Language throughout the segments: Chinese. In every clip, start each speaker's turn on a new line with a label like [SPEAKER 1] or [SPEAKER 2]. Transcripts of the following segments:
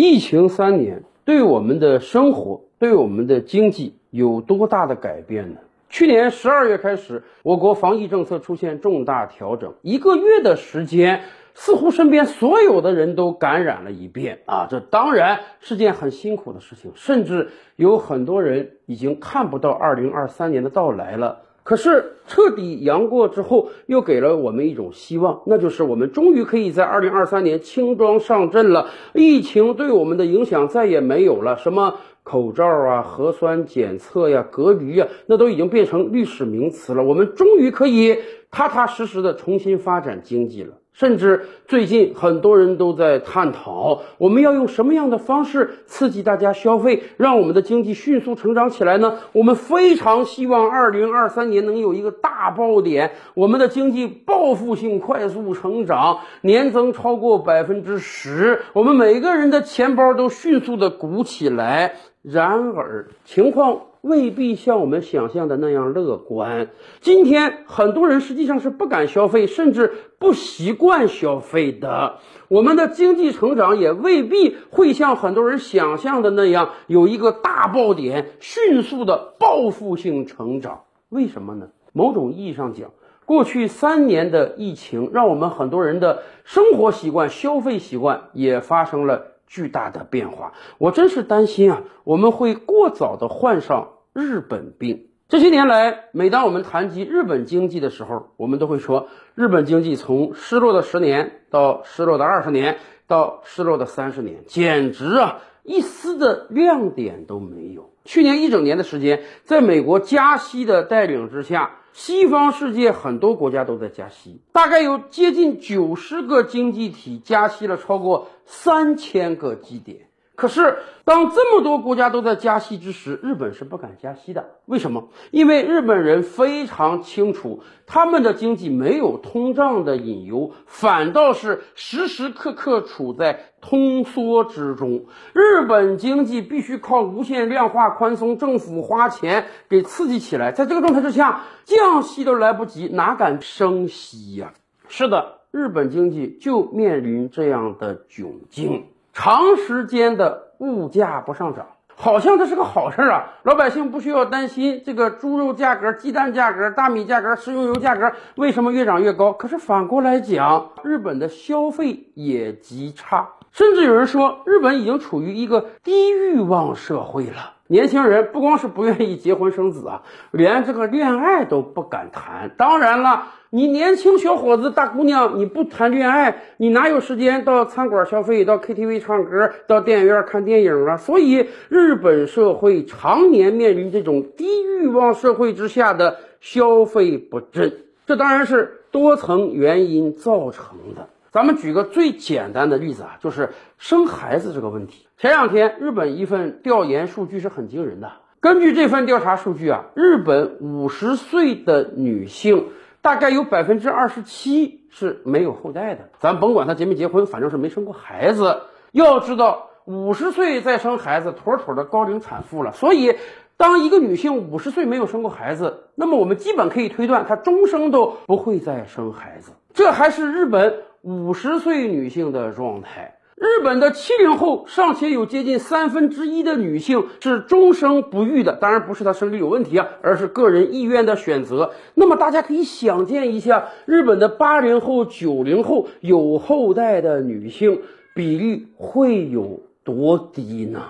[SPEAKER 1] 疫情三年对我们的生活、对我们的经济有多大的改变呢？去年十二月开始，我国防疫政策出现重大调整，一个月的时间，似乎身边所有的人都感染了一遍啊！这当然是件很辛苦的事情，甚至有很多人已经看不到二零二三年的到来了。可是彻底阳过之后，又给了我们一种希望，那就是我们终于可以在二零二三年轻装上阵了。疫情对我们的影响再也没有了，什么口罩啊、核酸检测呀、隔离啊，那都已经变成历史名词了。我们终于可以踏踏实实的重新发展经济了。甚至最近很多人都在探讨，我们要用什么样的方式刺激大家消费，让我们的经济迅速成长起来呢？我们非常希望二零二三年能有一个大爆点，我们的经济报复性快速成长，年增超过百分之十，我们每个人的钱包都迅速的鼓起来。然而，情况。未必像我们想象的那样乐观。今天很多人实际上是不敢消费，甚至不习惯消费的。我们的经济成长也未必会像很多人想象的那样有一个大爆点，迅速的报复性成长。为什么呢？某种意义上讲，过去三年的疫情让我们很多人的生活习惯、消费习惯也发生了。巨大的变化，我真是担心啊！我们会过早的患上日本病。这些年来，每当我们谈及日本经济的时候，我们都会说，日本经济从失落的十年到失落的二十年到失落的三十年，简直啊，一丝的亮点都没有。去年一整年的时间，在美国加息的带领之下。西方世界很多国家都在加息，大概有接近九十个经济体加息了超过三千个基点。可是，当这么多国家都在加息之时，日本是不敢加息的。为什么？因为日本人非常清楚，他们的经济没有通胀的隐忧，反倒是时时刻刻处在通缩之中。日本经济必须靠无限量化宽松，政府花钱给刺激起来。在这个状态之下，降息都来不及，哪敢升息呀？是的，日本经济就面临这样的窘境。长时间的物价不上涨，好像这是个好事啊！老百姓不需要担心这个猪肉价格、鸡蛋价格、大米价格、食用油价格为什么越涨越高。可是反过来讲，日本的消费也极差，甚至有人说，日本已经处于一个低欲望社会了。年轻人不光是不愿意结婚生子啊，连这个恋爱都不敢谈。当然了。你年轻小伙子、大姑娘，你不谈恋爱，你哪有时间到餐馆消费、到 KTV 唱歌、到电影院看电影啊？所以，日本社会常年面临这种低欲望社会之下的消费不振，这当然是多层原因造成的。咱们举个最简单的例子啊，就是生孩子这个问题。前两天，日本一份调研数据是很惊人的。根据这份调查数据啊，日本五十岁的女性。大概有百分之二十七是没有后代的，咱甭管她结没结婚，反正是没生过孩子。要知道，五十岁再生孩子，妥妥的高龄产妇了。所以，当一个女性五十岁没有生过孩子，那么我们基本可以推断，她终生都不会再生孩子。这还是日本五十岁女性的状态。日本的七零后尚且有接近三分之一的女性是终生不育的，当然不是她生理有问题啊，而是个人意愿的选择。那么大家可以想见一下，日本的八零后、九零后有后代的女性比例会有多低呢？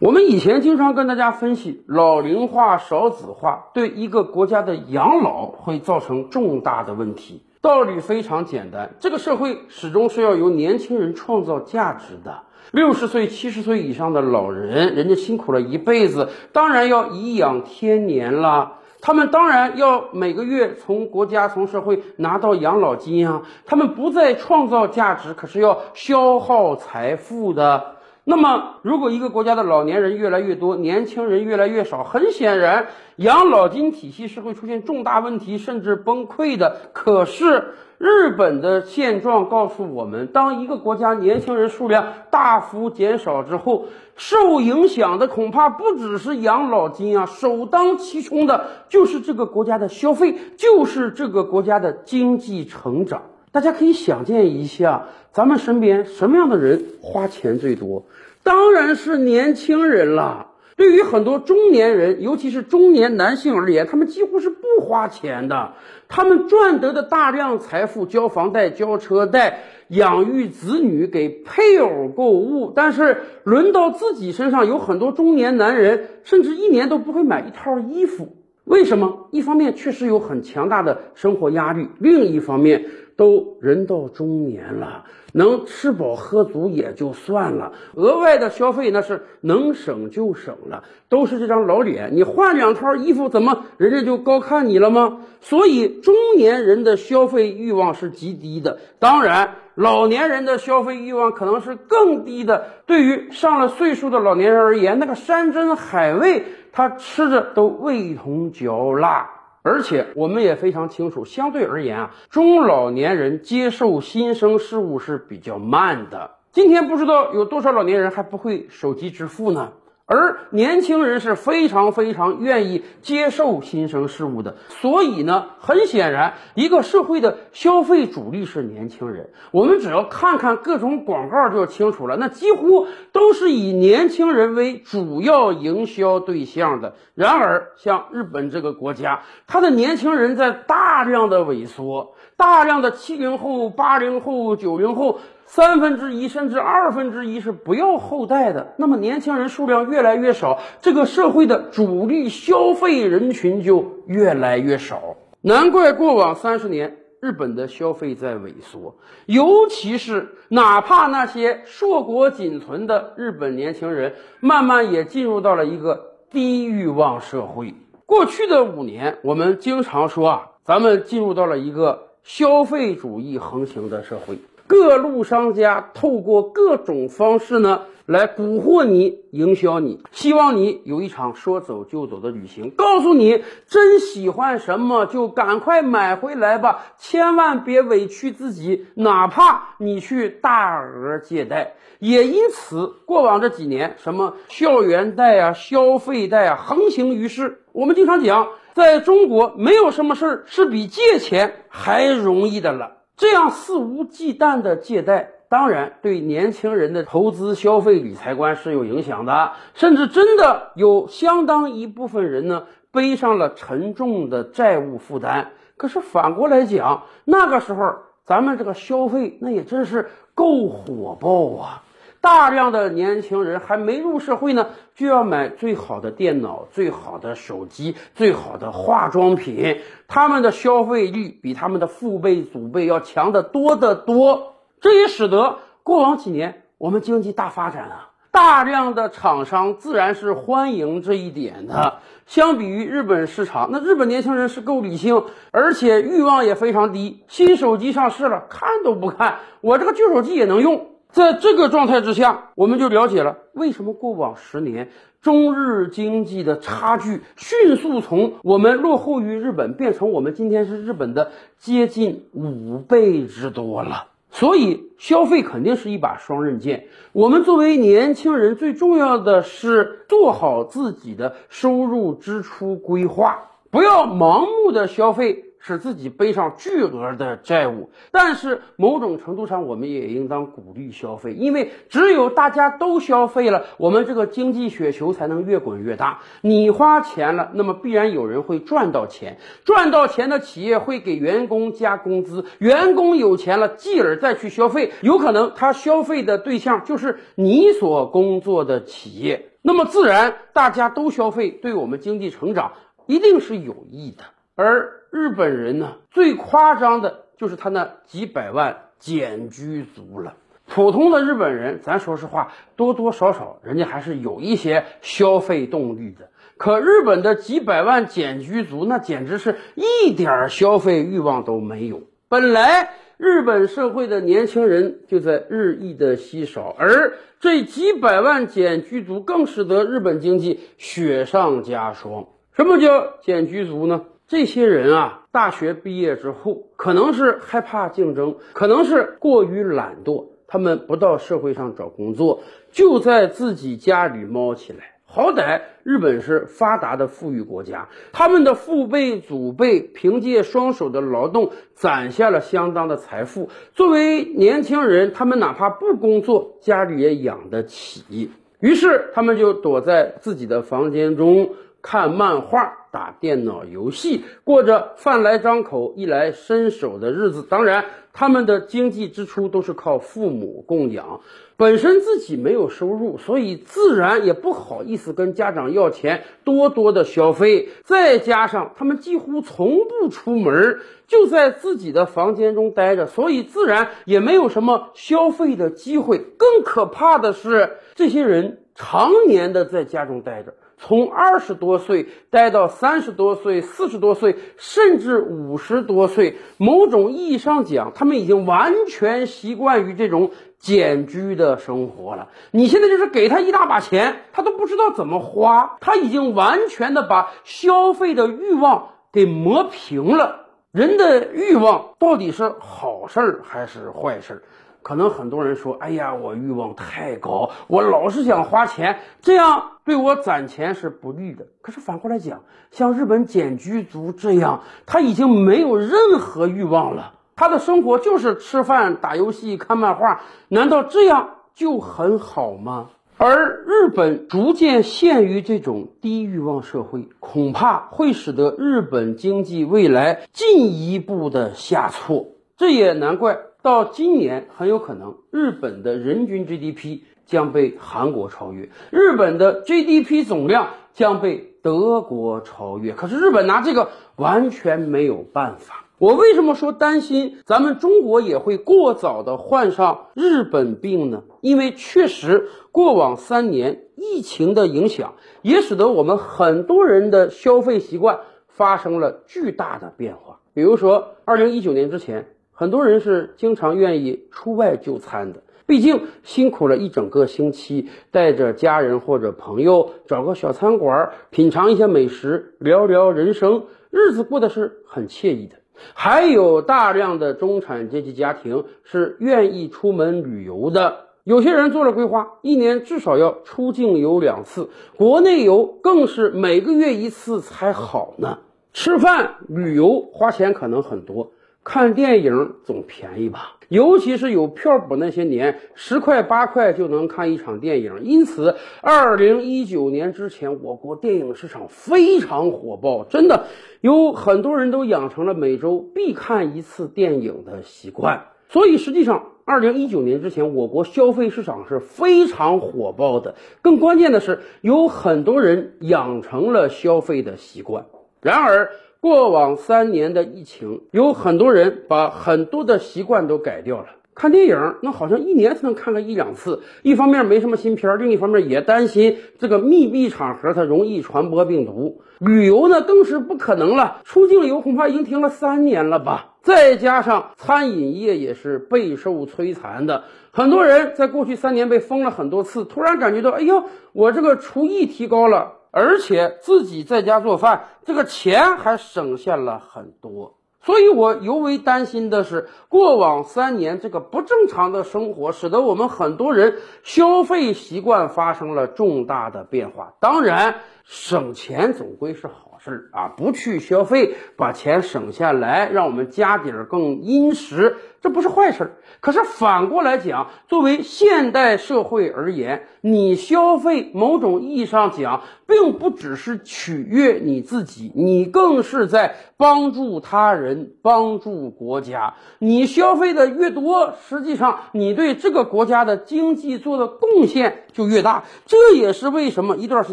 [SPEAKER 1] 我们以前经常跟大家分析，老龄化、少子化对一个国家的养老会造成重大的问题。道理非常简单，这个社会始终是要由年轻人创造价值的。六十岁、七十岁以上的老人，人家辛苦了一辈子，当然要颐养天年了。他们当然要每个月从国家、从社会拿到养老金啊。他们不再创造价值，可是要消耗财富的。那么，如果一个国家的老年人越来越多，年轻人越来越少，很显然，养老金体系是会出现重大问题，甚至崩溃的。可是，日本的现状告诉我们，当一个国家年轻人数量大幅减少之后，受影响的恐怕不只是养老金啊，首当其冲的就是这个国家的消费，就是这个国家的经济成长。大家可以想见一下，咱们身边什么样的人花钱最多？当然是年轻人了。对于很多中年人，尤其是中年男性而言，他们几乎是不花钱的。他们赚得的大量财富，交房贷、交车贷、养育子女、给配偶购物，但是轮到自己身上，有很多中年男人甚至一年都不会买一套衣服。为什么？一方面确实有很强大的生活压力，另一方面都人到中年了，能吃饱喝足也就算了，额外的消费那是能省就省了，都是这张老脸，你换两套衣服，怎么人家就高看你了吗？所以中年人的消费欲望是极低的，当然老年人的消费欲望可能是更低的。对于上了岁数的老年人而言，那个山珍海味。他吃着都味同嚼蜡，而且我们也非常清楚，相对而言啊，中老年人接受新生事物是比较慢的。今天不知道有多少老年人还不会手机支付呢？而年轻人是非常非常愿意接受新生事物的，所以呢，很显然，一个社会的消费主力是年轻人。我们只要看看各种广告就清楚了，那几乎都是以年轻人为主要营销对象的。然而，像日本这个国家，它的年轻人在大量的萎缩，大量的七零后、八零后、九零后。三分之一甚至二分之一是不要后代的，那么年轻人数量越来越少，这个社会的主力消费人群就越来越少。难怪过往三十年日本的消费在萎缩，尤其是哪怕那些硕果仅存的日本年轻人，慢慢也进入到了一个低欲望社会。过去的五年，我们经常说啊，咱们进入到了一个消费主义横行的社会。各路商家透过各种方式呢，来蛊惑你、营销你，希望你有一场说走就走的旅行，告诉你真喜欢什么就赶快买回来吧，千万别委屈自己，哪怕你去大额借贷。也因此，过往这几年，什么校园贷啊、消费贷啊，横行于世。我们经常讲，在中国，没有什么事儿是比借钱还容易的了。这样肆无忌惮的借贷，当然对年轻人的投资、消费、理财观是有影响的，甚至真的有相当一部分人呢背上了沉重的债务负担。可是反过来讲，那个时候咱们这个消费那也真是够火爆啊！大量的年轻人还没入社会呢，就要买最好的电脑、最好的手机、最好的化妆品，他们的消费力比他们的父辈、祖辈要强得多得多。这也使得过往几年我们经济大发展啊，大量的厂商自然是欢迎这一点的。相比于日本市场，那日本年轻人是够理性，而且欲望也非常低。新手机上市了，看都不看，我这个旧手机也能用。在这个状态之下，我们就了解了为什么过往十年中日经济的差距迅速从我们落后于日本变成我们今天是日本的接近五倍之多了。所以消费肯定是一把双刃剑。我们作为年轻人，最重要的是做好自己的收入支出规划，不要盲目的消费。使自己背上巨额的债务，但是某种程度上，我们也应当鼓励消费，因为只有大家都消费了，我们这个经济雪球才能越滚越大。你花钱了，那么必然有人会赚到钱，赚到钱的企业会给员工加工资，员工有钱了，继而再去消费，有可能他消费的对象就是你所工作的企业，那么自然大家都消费，对我们经济成长一定是有益的，而。日本人呢，最夸张的就是他那几百万简居族了。普通的日本人，咱说实话，多多少少人家还是有一些消费动力的。可日本的几百万简居族，那简直是一点消费欲望都没有。本来日本社会的年轻人就在日益的稀少，而这几百万简居族更使得日本经济雪上加霜。什么叫简居族呢？这些人啊，大学毕业之后，可能是害怕竞争，可能是过于懒惰，他们不到社会上找工作，就在自己家里猫起来。好歹日本是发达的富裕国家，他们的父辈祖辈凭借双手的劳动攒下了相当的财富。作为年轻人，他们哪怕不工作，家里也养得起。于是他们就躲在自己的房间中看漫画。打电脑游戏，过着饭来张口、衣来伸手的日子。当然，他们的经济支出都是靠父母供养，本身自己没有收入，所以自然也不好意思跟家长要钱，多多的消费。再加上他们几乎从不出门，就在自己的房间中待着，所以自然也没有什么消费的机会。更可怕的是，这些人常年的在家中待着。从二十多岁待到三十多岁、四十多岁，甚至五十多岁，某种意义上讲，他们已经完全习惯于这种简居的生活了。你现在就是给他一大把钱，他都不知道怎么花，他已经完全的把消费的欲望给磨平了。人的欲望到底是好事儿还是坏事儿？可能很多人说：“哎呀，我欲望太高，我老是想花钱，这样对我攒钱是不利的。”可是反过来讲，像日本简居族这样，他已经没有任何欲望了，他的生活就是吃饭、打游戏、看漫画，难道这样就很好吗？而日本逐渐陷于这种低欲望社会，恐怕会使得日本经济未来进一步的下挫。这也难怪。到今年，很有可能日本的人均 GDP 将被韩国超越，日本的 GDP 总量将被德国超越。可是日本拿这个完全没有办法。我为什么说担心咱们中国也会过早的患上日本病呢？因为确实过往三年疫情的影响，也使得我们很多人的消费习惯发生了巨大的变化。比如说，二零一九年之前。很多人是经常愿意出外就餐的，毕竟辛苦了一整个星期，带着家人或者朋友找个小餐馆品尝一下美食，聊聊人生，日子过得是很惬意的。还有大量的中产阶级家庭是愿意出门旅游的，有些人做了规划，一年至少要出境游两次，国内游更是每个月一次才好呢。吃饭、旅游花钱可能很多。看电影总便宜吧，尤其是有票补那些年，十块八块就能看一场电影。因此，二零一九年之前，我国电影市场非常火爆，真的有很多人都养成了每周必看一次电影的习惯。所以，实际上二零一九年之前，我国消费市场是非常火爆的。更关键的是，有很多人养成了消费的习惯。然而，过往三年的疫情，有很多人把很多的习惯都改掉了。看电影，那好像一年才能看个一两次。一方面没什么新片，另一方面也担心这个密闭场合它容易传播病毒。旅游呢，更是不可能了。出境游恐怕已经停了三年了吧。再加上餐饮业也是备受摧残的，很多人在过去三年被封了很多次，突然感觉到，哎呦，我这个厨艺提高了。而且自己在家做饭，这个钱还省下了很多，所以我尤为担心的是，过往三年这个不正常的生活，使得我们很多人消费习惯发生了重大的变化。当然，省钱总归是好。事儿啊，不去消费，把钱省下来，让我们家底儿更殷实，这不是坏事。可是反过来讲，作为现代社会而言，你消费某种意义上讲，并不只是取悦你自己，你更是在帮助他人、帮助国家。你消费的越多，实际上你对这个国家的经济做的贡献就越大。这也是为什么一段时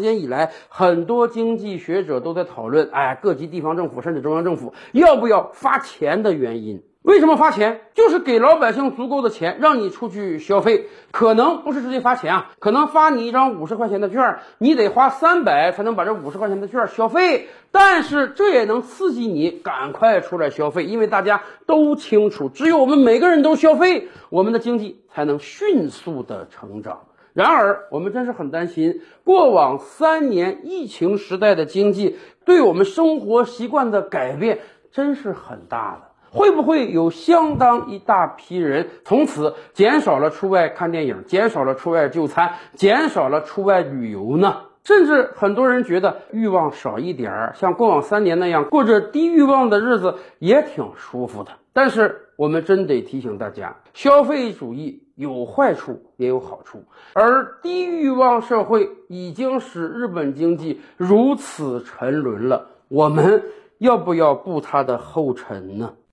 [SPEAKER 1] 间以来，很多经济学者都在讨。论哎，各级地方政府甚至中央政府要不要发钱的原因？为什么发钱？就是给老百姓足够的钱，让你出去消费。可能不是直接发钱啊，可能发你一张五十块钱的券，你得花三百才能把这五十块钱的券消费。但是这也能刺激你赶快出来消费，因为大家都清楚，只有我们每个人都消费，我们的经济才能迅速的成长。然而，我们真是很担心，过往三年疫情时代的经济对我们生活习惯的改变真是很大的。会不会有相当一大批人从此减少了出外看电影，减少了出外就餐，减少了出外旅游呢？甚至很多人觉得欲望少一点儿，像过往三年那样过着低欲望的日子也挺舒服的。但是我们真得提醒大家，消费主义有坏处也有好处，而低欲望社会已经使日本经济如此沉沦了，我们要不要步它的后尘呢？